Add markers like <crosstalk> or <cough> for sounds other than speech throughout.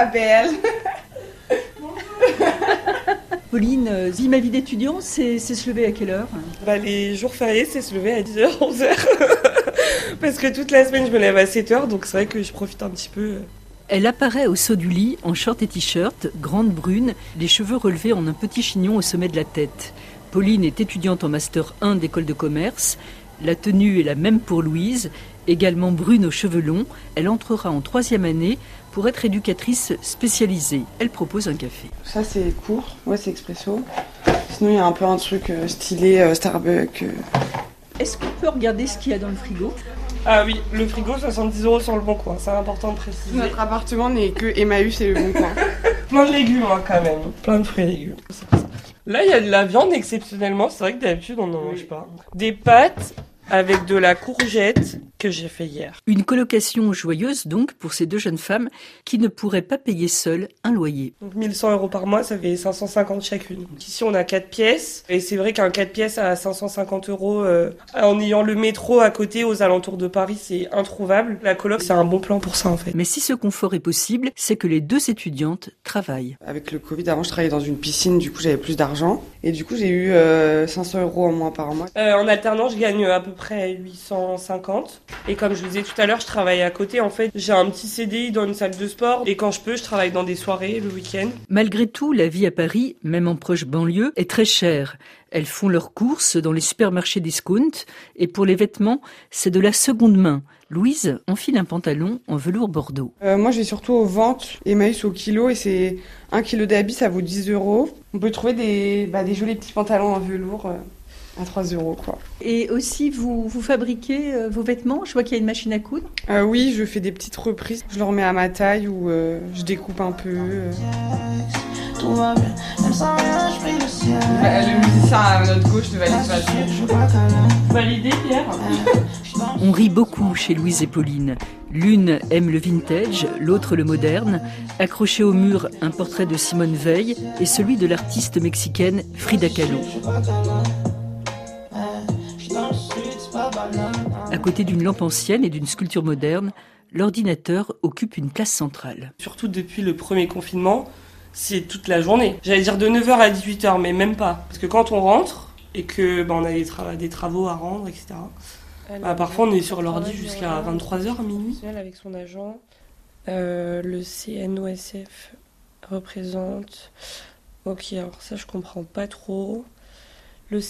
ma belle. <laughs> Pauline, euh, vie ma vie d'étudiant, c'est se lever à quelle heure bah, Les jours fériés, c'est se lever à 10h, 11h. <laughs> Parce que toute la semaine, je me lève à 7h, donc c'est vrai que je profite un petit peu. Elle apparaît au saut du lit en short et t-shirt, grande brune, les cheveux relevés en un petit chignon au sommet de la tête. Pauline est étudiante en master 1 d'école de commerce. La tenue est la même pour Louise, également brune aux cheveux longs. Elle entrera en troisième année pour être éducatrice spécialisée. Elle propose un café. Ça c'est court, ouais c'est expresso. Sinon il y a un peu un truc euh, stylé euh, Starbucks. Euh. Est-ce qu'on peut regarder ce qu'il y a dans le frigo? Ah oui, le frigo 70 euros sur le bon coin, c'est important de préciser. Notre appartement n'est que Emmaüs et le bon coin. <laughs> Plein de légumes hein, quand même, plein de fruits et légumes. Là, il y a de la viande exceptionnellement, c'est vrai que d'habitude on n'en mange pas. Des pâtes avec de la courgette que j'ai fait hier. Une colocation joyeuse donc pour ces deux jeunes femmes qui ne pourraient pas payer seules un loyer. Donc 1100 euros par mois, ça fait 550 chacune. ici on a 4 pièces et c'est vrai qu'un 4 pièces à 550 euros euh, en ayant le métro à côté aux alentours de Paris, c'est introuvable. La coloc c'est un bon plan pour ça en fait. Mais si ce confort est possible, c'est que les deux étudiantes travaillent. Avec le Covid, avant je travaillais dans une piscine, du coup j'avais plus d'argent et du coup j'ai eu 500 euh, euros en moins par mois. Euh, en alternance, je gagne à peu près 850. Et comme je vous disais tout à l'heure, je travaille à côté. En fait, j'ai un petit CDI dans une salle de sport. Et quand je peux, je travaille dans des soirées le week-end. Malgré tout, la vie à Paris, même en proche banlieue, est très chère. Elles font leurs courses dans les supermarchés discount. Et pour les vêtements, c'est de la seconde main. Louise enfile un pantalon en velours bordeaux. Euh, moi, j'ai surtout aux ventes Emmaüs au kilo et c'est un kilo d'habits, ça vaut 10 euros. On peut trouver des, bah, des jolis petits pantalons en velours. Euh, à 3 euros. Quoi. Et aussi, vous, vous fabriquez euh, vos vêtements? Je vois qu'il y a une machine à coudre. Euh, oui, je fais des petites reprises. Je le remets à ma taille ou euh, je découpe un peu. Le musicien à notre gauche ne valide pas Validé, Pierre? On rit beaucoup chez Louise et Pauline. L'une aime le vintage, l'autre le moderne. Accroché au mur, un portrait de Simone Veil et celui de l'artiste mexicaine Frida Kahlo. À côté d'une lampe ancienne et d'une sculpture moderne, l'ordinateur occupe une place centrale. Surtout depuis le premier confinement, c'est toute la journée. J'allais dire de 9h à 18h, mais même pas. Parce que quand on rentre et que bah, on a des, travaux à rendre, etc. Bah, parfois on est sur l'ordi jusqu'à 23h, minuit. Avec son agent, euh, le CNOSF représente. Ok, alors ça je comprends pas trop. Le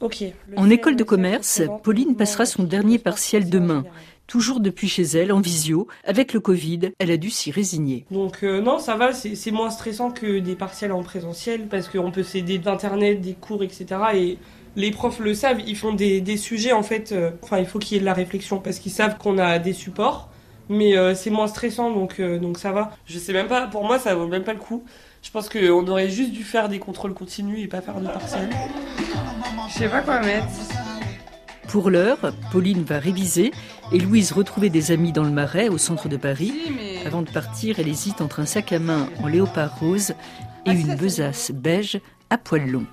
ok. en école de commerce, Pauline passera son dernier partiel demain. Toujours depuis chez elle, en visio. Avec le Covid, elle a dû s'y résigner. Donc euh, non, ça va, c'est moins stressant que des partiels en présentiel, parce qu'on peut s'aider d'Internet, des cours, etc. Et les profs le savent, ils font des, sujets, en fait, euh, enfin, il faut qu'il y ait de la réflexion, parce qu'ils savent qu'on a des supports, mais euh, c'est moins stressant, donc, donc ça va. Je sais même pas, pour moi, ça vaut même pas le coup. Je pense qu'on aurait juste dû faire des contrôles continus et pas faire de partiels. Je sais pas quoi mettre. Pour l'heure, Pauline va réviser et Louise retrouver des amis dans le Marais, au centre de Paris. Avant de partir, elle hésite entre un sac à main en léopard rose et une besace beige à poils longs.